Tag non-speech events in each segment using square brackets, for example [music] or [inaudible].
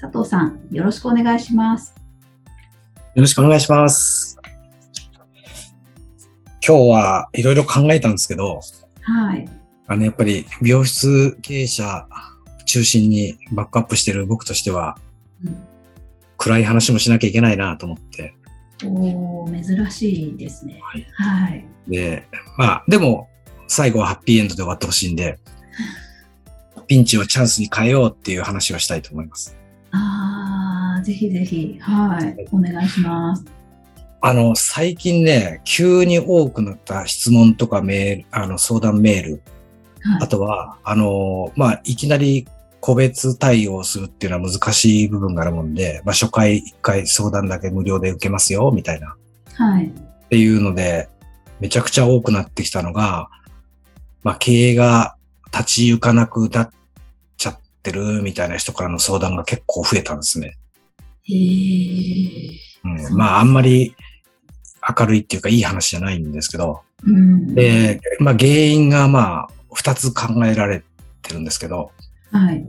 佐藤さん、よろしくお願いします。よろしくお願いします。今日はいろいろ考えたんですけど、はい。あの、やっぱり美容室経営者中心にバックアップしてる僕としては、うん暗い話もしなきゃいけないなと思って。おー珍しいですね。はいはい。で、まあ、でも、最後はハッピーエンドで終わってほしいんで、[laughs] ピンチをチャンスに変えようっていう話をしたいと思います。あー、ぜひぜひ、はい。お願いします。あの、最近ね、急に多くなった質問とかメール、あの、相談メール、はい。あとは、あの、まあ、いきなり個別対応するっていうのは難しい部分があるもんで、まあ、初回一回相談だけ無料で受けますよ、みたいな。はい。っていうので、めちゃくちゃ多くなってきたのが、まあ、経営が立ち行かなくなっってるみたいな人からの相談が結構増えたんですね。へー。うん、まあ、あんまり明るいっていうかいい話じゃないんですけど、うん。で、まあ、原因がまあ、二つ考えられてるんですけど、はい。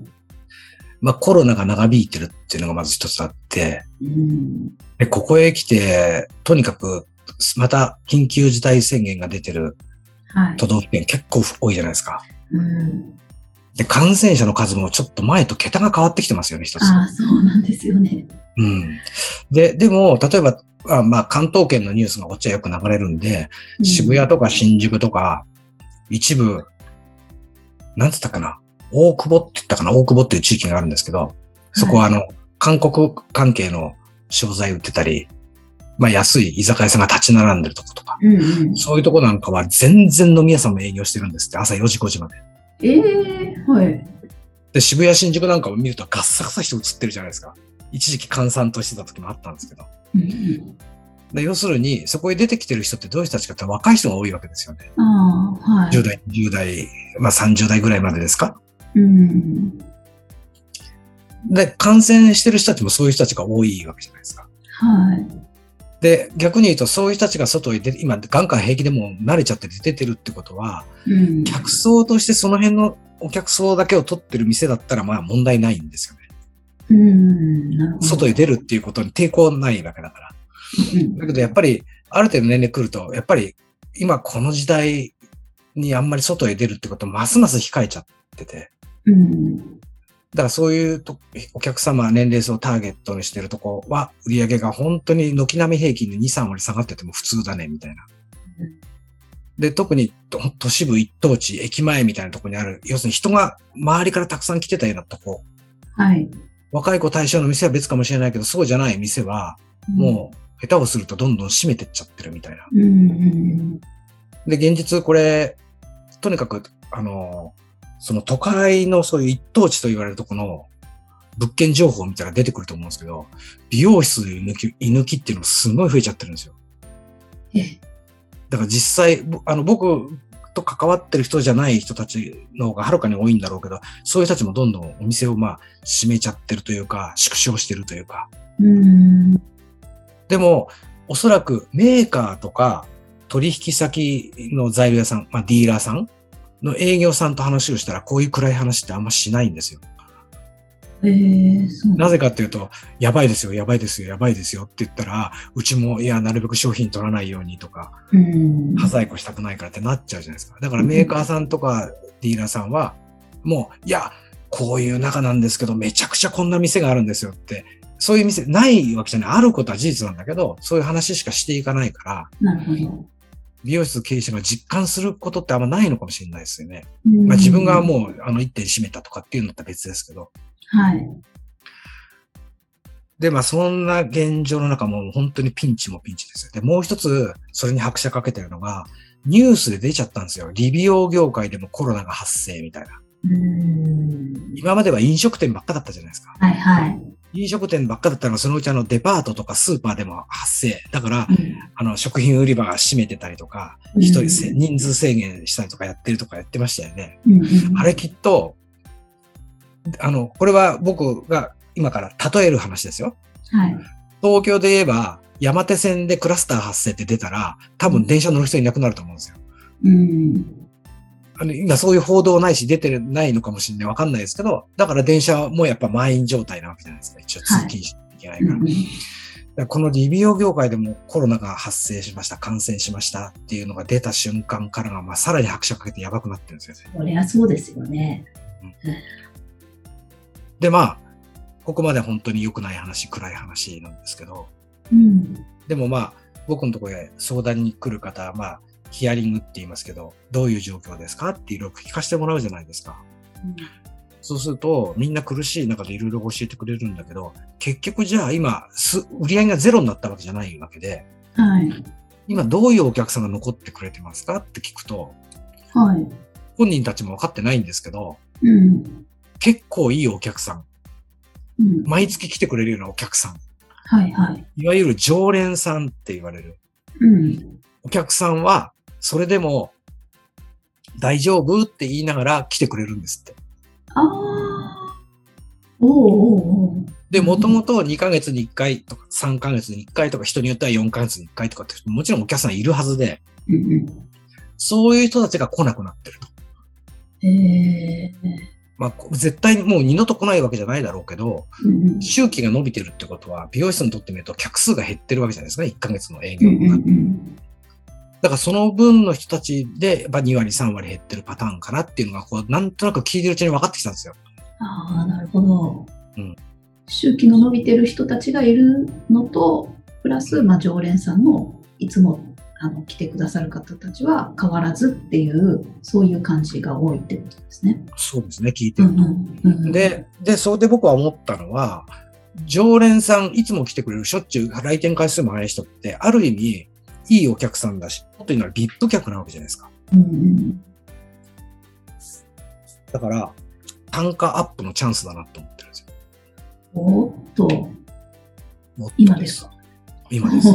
まあコロナが長引いてるっていうのがまず一つあって、うん。で、ここへ来て、とにかく、また緊急事態宣言が出てるはい。都道府県結構多いじゃないですか。うん。で、感染者の数もちょっと前と桁が変わってきてますよね、一つ。あー、そうなんですよね。うん。で、でも、例えば、あまあ、関東圏のニュースがこっちはよく流れるんで、うん渋谷とか新宿とか、一部、なんつったかな、大久保って言ったかな、大久保っていう地域があるんですけど、そこはあの、韓国関係の商材売ってたり、まあ安い居酒屋さんが立ち並んでるとことか、うんうん。そういうとこなんかは全然飲み屋さんも営業してるんですって、朝4時5時まで。えー、はい。で、渋谷新宿なんかを見るとガッサガサ人映ってるじゃないですか。一時期閑散としてた時もあったんですけど。うんうん。で要するに、そこへ出てきてる人ってどういう人たちかって若い人が多いわけですよね。あー、はい。10代、10代、まあ30代ぐらいまでですかうん。で、感染してる人たちもそういう人たちが多いわけじゃないですか。はい。で、逆に言うと、そういう人たちが外へ出て、今、ガンガン平気でも慣れちゃって出てるってことは、うん。客層としてその辺のお客層だけを取ってる店だったら、まあ問題ないんですよね。うん。外へ出るっていうことに抵抗ないわけだから。うん。だけど、やっぱり、ある程度年齢来ると、やっぱり、今この時代にあんまり外へ出るってことをますます控えちゃってて、うん。だからそういうとお客様、年齢層をターゲットにしてるとこは、売り上げが本当に軒並み平均で2、3割下がってても普通だね、みたいなうん。で、特にと都市部一等地、駅前みたいなとこにある、要するに人が周りからたくさん来てたようなとこ、はい。若い子対象の店は別かもしれないけど、そうじゃない店は、もう下手をするとどんどん閉めてっちゃってるみたいな。うん。うん。で、現実これ、とにかく、あの、その都会のそういう一等地と言われるとこの物件情報を見たら出てくると思うんですけど、美容室抜き、居抜きっていうのがすごい増えちゃってるんですよ。え、だから実際、ぼあの、僕と関わってる人じゃない人たちの方がはるかに多いんだろうけど、そういう人たちもどんどんお店をまあ閉めちゃってるというか、縮小してるというか。うん。でも、おそらくメーカーとか取引先の材料屋さん、まあディーラーさんの営業さんと話をしたら、こういう暗い話ってあんましないんですよ。えー、なぜかっていうと、やばいですよ、やばいですよ、やばいですよって言ったら、うちも、いや、なるべく商品取らないようにとか、うん。破細工したくないからってなっちゃうじゃないですか。だからメーカーさんとかディーラーさんは、もう、いや、こういう中なんですけど、めちゃくちゃこんな店があるんですよって、そういう店ないわけじゃない。あることは事実なんだけど、そういう話しかしていかないから、なるほど。美容室経営者が実感することってあんまないのかもしれないですよね。うんまあ自分がもうあの一点閉めたとかっていうのとは別ですけど。はい。で、まあそんな現状の中もう本当にピンチもピンチですよ。で、もう一つそれに拍車かけてるのが、ニュースで出ちゃったんですよ。理美容業界でもコロナが発生みたいな。うん。今までは飲食店ばっかだったじゃないですか。はいはい。飲食店ばっかだったら、そのうちあのデパートとかスーパーでも発生。だからう、んあの、食品売り場が閉めてたりとか、うん一人せ人数制限したりとかやってるとかやってましたよね。うんうんあれきっと、あの、これは僕が今から例える話ですよ。はい。東京で言えば、山手線でクラスター発生って出たら、多分電車乗る人いなくなると思うんですよ。うん。あの、今そういう報道ないし出てないのかもしれない。わかんないですけど、だから電車もやっぱ満員状態なわけじゃないですか。一応通勤しなきゃいけないから。うんだからこのリビオ業界でもコロナが発生しました、感染しましたっていうのが出た瞬間からが、まあ、さらに拍車かけてやばくなってるんですよね。そりゃそうですよね。で、まあ、ここまで本当に良くない話、暗い話なんですけど、うん。でもまあ、僕のところへ相談に来る方は、まあ、ヒアリングって言いますけど、どういう状況ですかっていろいろ聞かせてもらうじゃないですか。そうすると、みんな苦しい中でいろいろ教えてくれるんだけど、結局じゃあ今、す売り上げがゼロになったわけじゃないわけで、はい。今どういうお客さんが残ってくれてますかって聞くと、はい。本人たちも分かってないんですけど、うん。結構いいお客さん、うん。毎月来てくれるようなお客さん、はいはい。いわゆる常連さんって言われるうん。お客さんは、それでも大丈夫って言いながら来てくれるんですって。ああ。おうおうおう。で、もともと2ヶ月に1回とか3ヶ月に1回とか人によっては4ヶ月に1回とかってもちろんお客さんいるはずで。そういう人たちが来なくなってると。ええまあ、こ絶対にもう二度と来ないわけじゃないだろうけど。周期が伸びてるってことは、美容室にとってみると客数が減ってるわけじゃないですか、1ヶ月の営業が。だからその分の人たちで、やっぱ2割、3割減ってるパターンかなっていうのが、こう、なんとなく聞いてるうちに分かってきたんですよ。ああ、なるほど。うん周期の伸びてる人たちがいるのと、プラス、まあ、常連さんのいつもあの来てくださる方たちは変わらずっていう、そういう感じが多いってことですね。そうですね、聞いてると。うんうんうん、で、で、それで僕は思ったのは、常連さん、いつも来てくれる、しょっちゅう来店回数も早い人って、ある意味、いいお客さんだし、もっと言うなら VIP 客なわけじゃないですか。うんうんだから、単価アップのチャンスだなと思ってるんですよ。おっと、もっと今ですか？今です。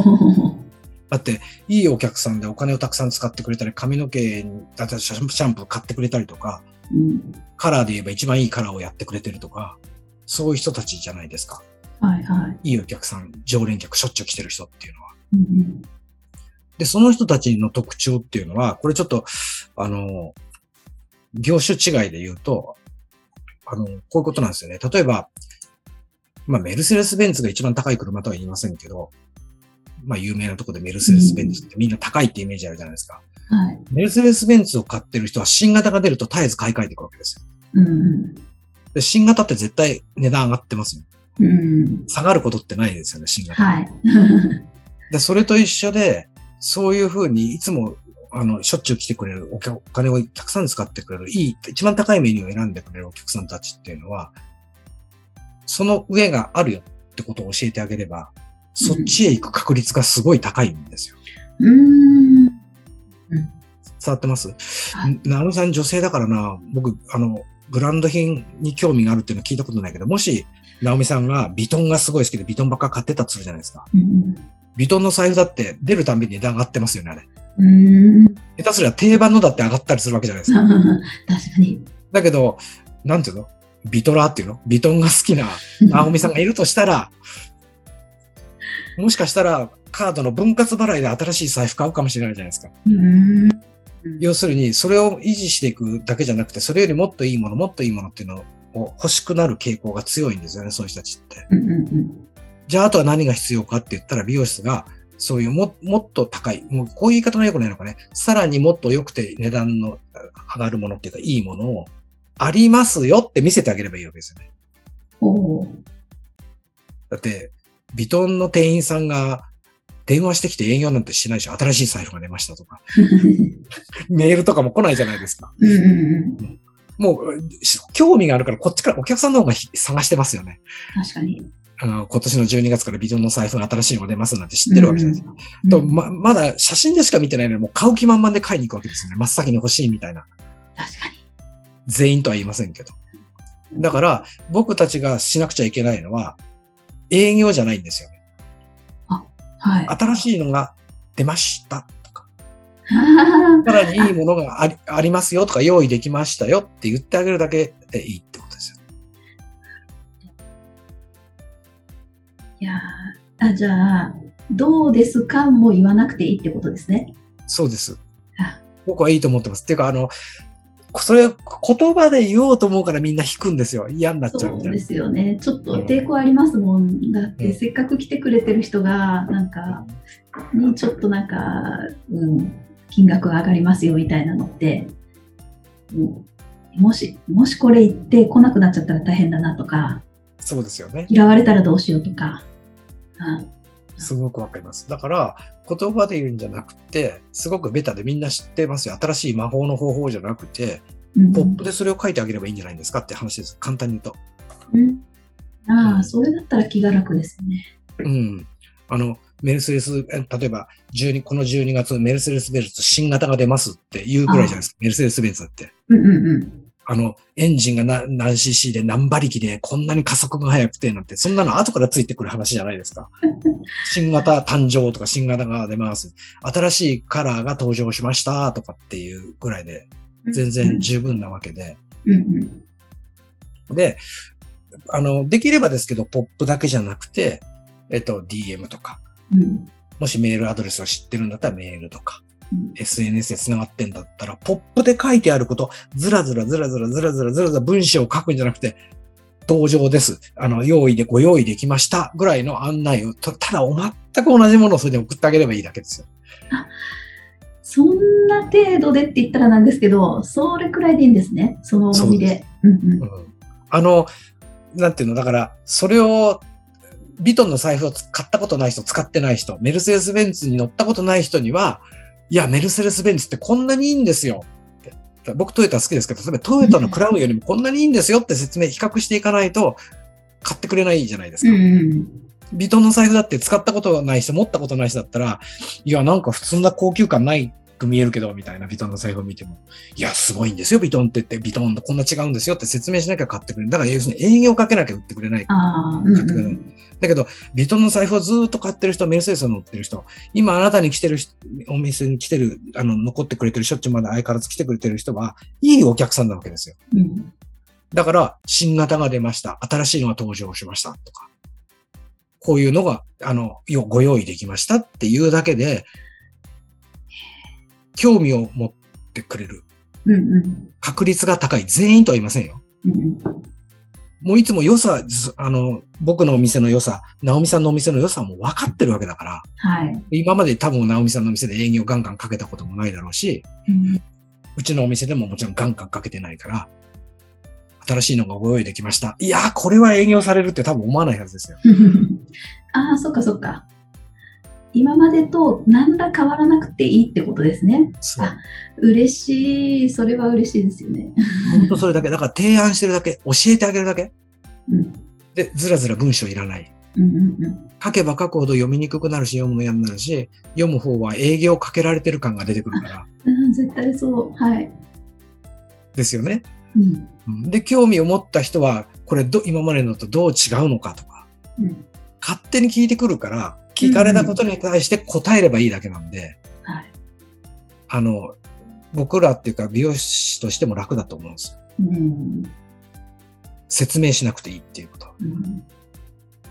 [laughs] だって、いいお客さんでお金をたくさん使ってくれたり、髪の毛に、だってシャンシャンプー買ってくれたりとか、うん、カラーで言えば一番いいカラーをやってくれてるとか、そういう人たちじゃないですか。はいはい。いいお客さん、常連客、しょっちゅう来てる人っていうのは。うんうんで、その人たちの特徴っていうのは、これちょっと、あの、業種違いで言うと、あの、こういうことなんですよね。例えば、まあ、メルセデス・ベンツが一番高い車とは言いませんけど、まあ、有名なところでメルセデス・ベンツってみんな高いってイメージあるじゃないですか。はい。メルセデス・ベンツを買ってる人は新型が出ると絶えず買い替えていくわけですよ。うんうんで新型って絶対値段上がってますよ。うん、下がることってないですよね、新型。はい。で、それと一緒で、そういうふうにいつも、あの、しょっちゅう来てくれるお客、お金をたくさん使ってくれる、いい、一番高いメニューを選んでくれるお客さんたちっていうのは、その上があるよってことを教えてあげれば、そっちへ行く確率がすごい高いんですよ。うーん。伝わってます？はいなるみさん女性だからな、僕、あの、ブランド品に興味があるっていうのは聞いたことないけど、もし、ナオミさんがビトンがすごい好きでビトンばっか買ってたとするじゃないですか。うんビトンの財布だって出るたんびに値段上がってますよね、あれ。下手すりゃ定番のだって上がったりするわけじゃないですか。[laughs] 確かに。だけど、なんていうの？ビトラーっていうの？ビトンが好きなナオミさんがいるとしたら、もしかしたらカードの分割払いで新しい財布買うかもしれないじゃないですか。うーん。要するに、それを維持していくだけじゃなくて、それよりもっといいもの、もっといいものっていうのを欲しくなる傾向が強いんですよね、そういう人たちって。うんうんうん。じゃあ、あとは何が必要かって言ったら、美容室が、そういうももっと高い、もうこういう言い方が良くないのかね、さらにもっと良くて値段の上がるものっていうか、いいものを、ありますよって見せてあげればいいわけですよね。だって、ビトンの店員さんが電話してきて営業なんてしないでしょ。新しい財布が出ましたとか。[laughs] メールとかも来ないじゃないですか。もう、し興味があるから、こっちからお客さんの方がひ探してますよね。確かに。あの今年の12月からビトンの財布が新しいのが出ますなんて知ってるわけじゃないですか。うんとま、まだ写真でしか見てないのに、もう買う気満々で買いに行くわけですよね。真っ先に欲しいみたいな。確かに。全員とは言いませんけど。だから、僕たちがしなくちゃいけないのは、営業じゃないんですよね。はい。新しいのが出ましたとか、あ [laughs] さらにいいものがありありますよとか、用意できましたよって言ってあげるだけでいいといやーあ、じゃあ、どうですかも言わなくていいってことですね。そうですあ。僕はいいと思ってます。っていうか、あの、それ言葉で言おうと思うからみんな引くんですよ。嫌になっちゃそううみたいな。ですよね。ちょっと抵抗ありますもん。だって、うんせっかく来てくれてる人が、なんか、にちょっとなんか、うん、金額が上がりますよみたいなのって、うんもし、もしこれ言って来なくなっちゃったら大変だなとか、そうですよね。嫌われたらどうしようとか。うんすごくわかります。だから、言葉で言うんじゃなくて、すごくベタでみんな知ってますよ。新しい魔法の方法じゃなくて、うんポップでそれを書いてあげればいいんじゃないですかって話です。簡単に言うと。うんああ、それだったら気が楽ですね。うん。あの、メルセデス、え例えば、12、この12月、メルセデス・ベンツ新型が出ますっていうぐらいじゃないですか。メルセデス・ベンツって。うんうんうん。あの、エンジンがな何 cc で何馬力でこんなに加速が速くてなんて、そんなの後からついてくる話じゃないですか。[laughs] 新型誕生とか新型が出ます。新しいカラーが登場しましたとかっていうぐらいで、全然十分なわけで。で、あの、できればですけど、ポップだけじゃなくて、えっと、DM とか、うんもしメールアドレスを知ってるんだったらメールとか、うん SNS で繋がってんだったら、ポップで書いてあること、ずらずらずらずらずらずらずらずら文章を書くんじゃなくて、登場です。あの、用意で、ご用意できました。ぐらいの案内を、たただ、全く同じものをそれで送ってあげればいいだけですよ。そんな程度でって言ったらなんですけど、それくらいでいいんですね。その重みで。うんうんうんあの、なんていうの、だから、それを、ビトンの財布を買ったことない人、使ってない人、メルセデス・ベンツに乗ったことない人には、いや、メルセデス・ベンツってこんなにいいんですよ。僕トヨタ好きですけど、例えばトヨタのクラウンよりもこんなにいいんですよって説明、比較していかないと、買ってくれないじゃないですか。うんうんビトンの財布だって使ったことない人、持ったことない人だったら、いや、なんか普通な高級感ないく見えるけど、みたいなビトンの財布を見ても、いや、すごいんですよ、ビトンって言って、ビトンとこんな違うんですよって説明しなきゃ買ってくれる。だから、要するに営業かけなきゃ売ってくれない。だけど、ビトンの財布をずっと買ってる人、メルセデスを乗ってる人、今あなたに来てる、お店に来てる、あの、残ってくれてる、しょっちゅうまで相変わらず来てくれてる人は、いいお客さんなわけですよ。うんだから、新型が出ました。新しいのが登場しました。とか。こういうのが、あの、ご用意できましたっていうだけで、興味を持ってくれる。確率が高い。全員とは言いませんよ。うんもういつも良さ、ずあの、僕のお店の良さ、直美さんのお店の良さも分かってるわけだから、はい。今まで多分直美さんのお店で営業ガンガンかけたこともないだろうし、うんうちのお店でももちろんガンガンかけてないから、新しいのがご用意できました。いやー、これは営業されるって多分思わないはずですよ。[laughs] ああ、そっかそっか。今までと何ら変わらなくていいってことですね。あ嬉しい。それは嬉しいですよね。本当それだけ。だから提案してるだけ、教えてあげるだけ。うんで、ずらずら文章いらない。うんうんうん書けば書くほど読みにくくなるし、読むの嫌になるし、読む方は営業かけられてる感が出てくるから。[laughs] うん、絶対そう。はい。ですよね。うんうんで、興味を持った人は、これど、今までのとどう違うのかとか、うん勝手に聞いてくるから、聞かれたことに対して答えればいいだけなんで、はいあの、僕らっていうか美容師としても楽だと思うんですよ。うん説明しなくていいっていうこと。うん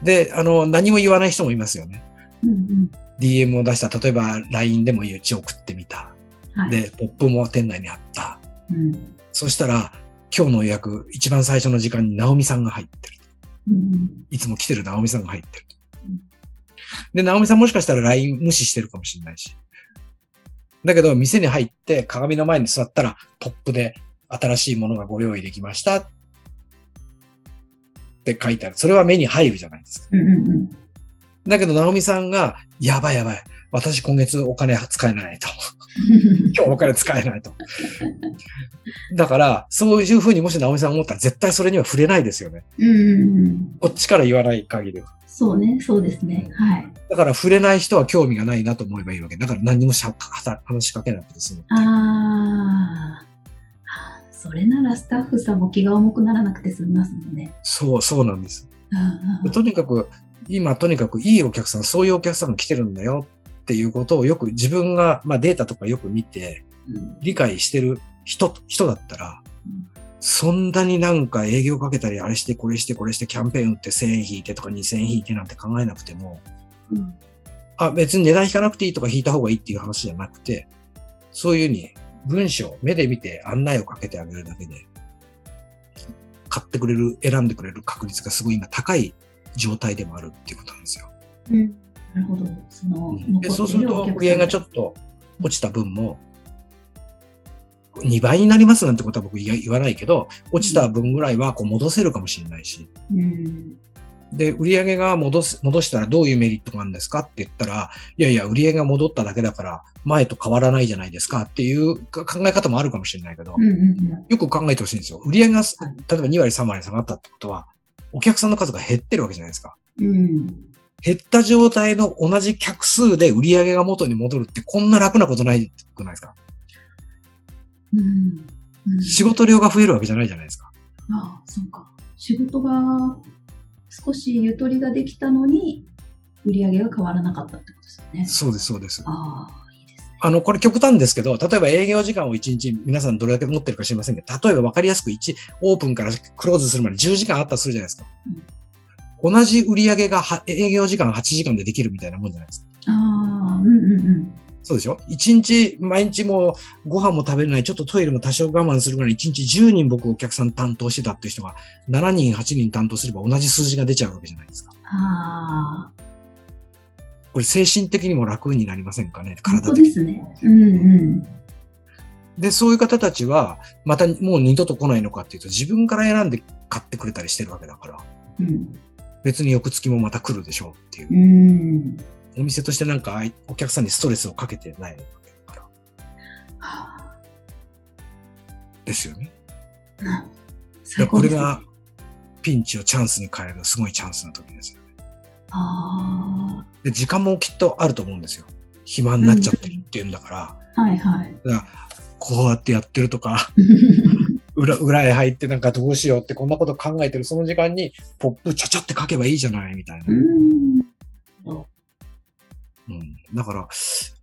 で、あの、何も言わない人もいますよね。うんうん DM を出した。例えば LINE でもいいうち送ってみた。はいで、ポップも店内にあった。うんそしたら、今日の予約、一番最初の時間に直美さんが入ってる。うんいつも来てる直美さんが入ってるうん。で、直美さんもしかしたら LINE 無視してるかもしれないし。だけど、店に入って鏡の前に座ったら、ポップで新しいものがご用意できましたって書いてある。それは目に入るじゃないですか。うんうんうんだけど、直美さんが、やばいやばい。私今月お金使えないと。[laughs] 今日お金使えないと。だから、そういうふうにもし直美さん思ったら絶対それには触れないですよね。うんうんうんこっちから言わない限りは。そうね、そうですね。はい。だから触れない人は興味がないなと思えばいいわけ。だから何にもしゃ話しかけなくて済む。ああ、それならスタッフさんも気が重くならなくて済みますもんね。そう、そうなんです。うんうんとにかく、今とにかくいいお客さん、そういうお客さんが来てるんだよっていうことをよく自分が、まあデータとかよく見てうん。理解してる人、人だったらうん、そんなになんか営業かけたり、あれしてこれしてこれしてキャンペーン打って1000円引いてとか2000円引いてなんて考えなくても、うん。あ、別に値段引かなくていいとか引いた方がいいっていう話じゃなくて、そういうふうに文章、目で見て案内をかけてあげるだけで、買ってくれる、選んでくれる確率がすごい今高い状態でもあるっていうことなんですよ。うんなるほど。その、でそうすると、売り上げがちょっっと落ちた分も、2倍になりますなんてことは僕言言わないけど、落ちた分ぐらいはこう戻せるかもしれないし、と。うん。で、売り上げが戻す、戻したらどういうメリットがあるんですかって言ったら、いやいや、売り上げが戻っただけだから、前と変わらないじゃないですかっていうか考え方もあるかもしれないけどうん、うんうん。よく考えてほしいんですよ。売り上げがす、例えば2割3割下がったってことは、お客さんの数が減ってるわけじゃないですか。うん。減った状態の同じ客数で売り上げが元に戻るってこんな楽なことないくないですか？うん。うん仕事量が増えるわけじゃないじゃないですか。ああ、そうか。仕事が少しゆとりができたのに、売り上げが変わらなかったってことですよね。そうです、そうです。ああ、いいですね。あの、これ極端ですけど、例えば営業時間を1日皆さんどれだけ持ってるか知りませんけど、例えば分かりやすく1、オープンからクローズするまで10時間あったとするじゃないですか。同じ売り上げがは営業時間8時間でできるみたいなもんじゃないですか。ああ、うんうんうん。そうでしょ ?1 日、毎日もうご飯も食べれない、ちょっとトイレも多少我慢するぐらい1日10人僕お客さん担当してたっていう人が7人、8人担当すれば同じ数字が出ちゃうわけじゃないですか。ああ、これ精神的にも楽になりませんかね？体的に。ですね。うんうん。で、そういう方たちは、またもう二度と来ないのかっていうと、自分から選んで買ってくれたりしてるわけだから、うん。別に翌月もまた来るでしょうっていうう。ん。お店としてなんかお客さんにストレスをかけてないわけだから。はですよね。あ、だから最高ですね。これがピンチをチャンスに変えるすごいチャンスの時ですよね。あで、時間もきっとあると思うんですよ。暇になっちゃってるっていうんだから、あ、はいはい。だからこうやってやってるとか、[laughs] 裏、裏へ入ってなんかどうしようってこんなこと考えてるその時間にポップちゃちゃって書けばいいじゃないみたいな。うん。うん。だから、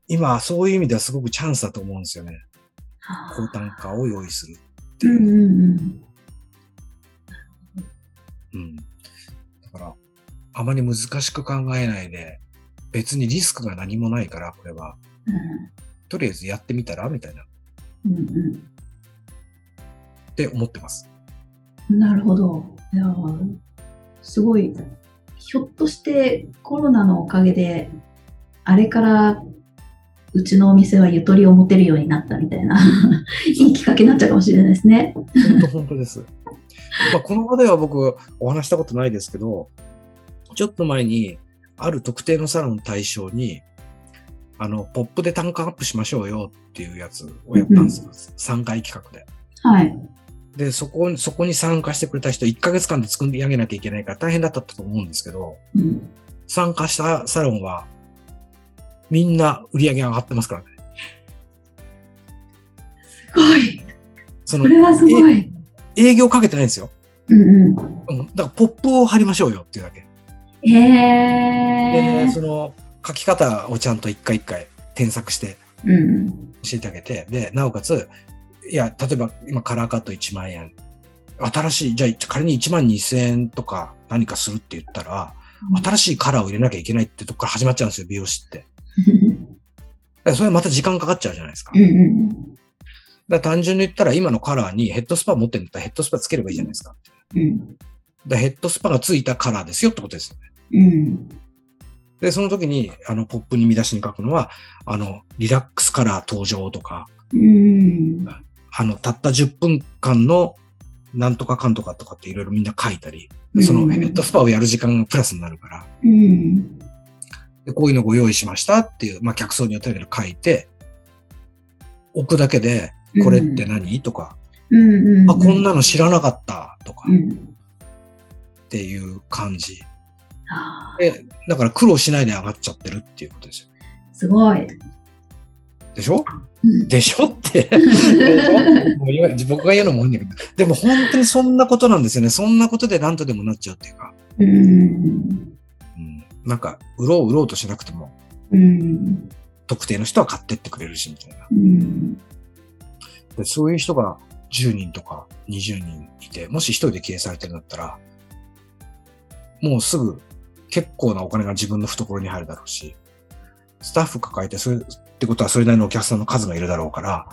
今そういう意味ではすごくチャンスだと思うんですよね。はあ高単価を用意するってうう。うん。だから、あまり難しく考えないで、別にリスクが何もないから、これは。とりあえずやってみたら？みたいな。っうんうんて思ってます。うん。なるほど。いやーすごい、ひょっとしてコロナのおかげで、あれからうちのお店はゆとりを持てるようになったみたいな、いいきっかけになっちゃうかもしれないですね。本当本当です。まあ、この場では僕お話したことないですけど、ちょっと前に、ある特定のサロンを対象に、あの、ポップで単価アップしましょうよっていうやつをやったんですよ。3回企画で。はい。で、そこ、そこに参加してくれた人1ヶ月間で作り上げなきゃいけないから大変だったと思うんですけど、うん、参加したサロンは、みんな売り上げ上がってますからね。すごい。その、これはすごい。営業かけてないんですよ。うんうん。うん。だから、ポップを貼りましょうよっていうだけ。へえで、その、書き方をちゃんと一回一回添削してうん。教えてあげて、で、なおかつ、いや、例えば今カラーカット1万円。新しい、じゃあ仮に1万2000円とか何かするって言ったら、新しいカラーを入れなきゃいけないってとこから始まっちゃうんですよ、美容師って。[laughs] それはまた時間かかっちゃうじゃないですか。うんうんだから単純に言ったら今のカラーにヘッドスパ持ってるんだったらヘッドスパつければいいじゃないですか。うん。だヘッドスパがついたカラーですよってことですよね。うん。で、その時に、あの、ポップに見出しに書くのは、あの、リラックスカラー登場とか、うん。あの、たった10分間のなんとかかんとかとかっていろいろみんな書いたり、でそのヘッドスパをやる時間がプラスになるから、うん。でこういうのご用意しましたっていう、まあ、客層によって書いて、置くだけで、これって何、とか、うん。うん。あ、こんなの知らなかったとかうん。っていう感じ。で、だから苦労しないで上がっちゃってるっていうことですよ。すごい。でしょ？うんでしょ？って。[laughs] 僕が言うのもいいんだけど。でも本当にそんなことなんですよね。そんなことで何とでもなっちゃうっていうか。うん。うん、なんか、売ろう売ろうとしなくても、うん。特定の人は買ってってくれるし、みたいな。うん。でそういう人が10人とか20人いて、もし一人で経営されてるんだったら、もうすぐ結構なお金が自分の懐に入るだろうし、スタッフ抱えて、それってことはそれなりのお客さんの数がいるだろうから、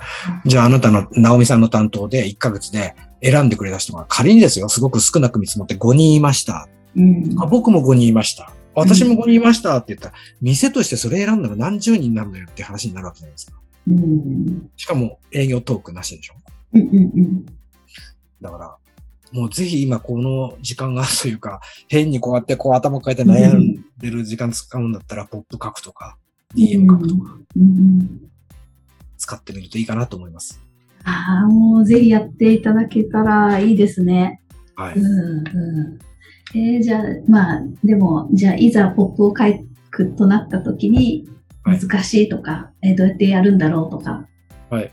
じゃああなたの、直美さんの担当で1ヶ月で選んでくれた人が仮にですよ、すごく少なく見積もって5人いました。うん。あ僕も5人いました。私も5人いましたって言ったら、店としてそれ選んだら何十人になるのよって話になるわけじゃないですか。うん。しかも営業トークなしでしょ。うん。うん。だから、もうぜひ今この時間があるというか、変にこうやってこう頭抱えて悩んでる時間使うんだったら、ポップ書くとか、DM 書くとかうん。使ってみるといいかなと思います。ああ、もうぜひやっていただけたらいいですね。はい。うんうん。えー、じゃあ、まあ、でも、じゃあ、いざポップを書くとなった時に、はい難しいとか、えーどうやってやるんだろうとか、はい。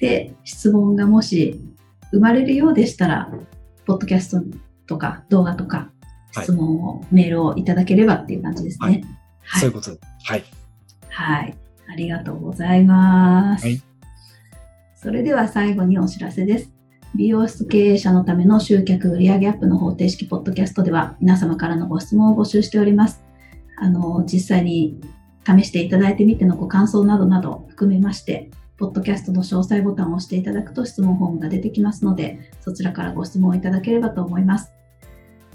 で、質問がもし生まれるようでしたら、ポッドキャストとか動画とか、はい質問を、メールをいただければっていう感じですね。はい。そういうことで。はい。はい。ありがとうございます。はいそれでは最後にお知らせです。美容室経営者のための集客売上アップの方程式ポッドキャストでは皆様からのご質問を募集しております。あの、実際に試していただいてみてのご感想などなど含めまして、ポッドキャストの詳細ボタンを押していただくと質問フォームが出てきますので、そちらからご質問をいただければと思います。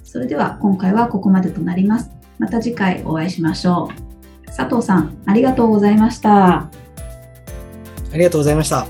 それでは今回はここまでとなります。また次回お会いしましょう。佐藤さん、ありがとうございました。ありがとうございました。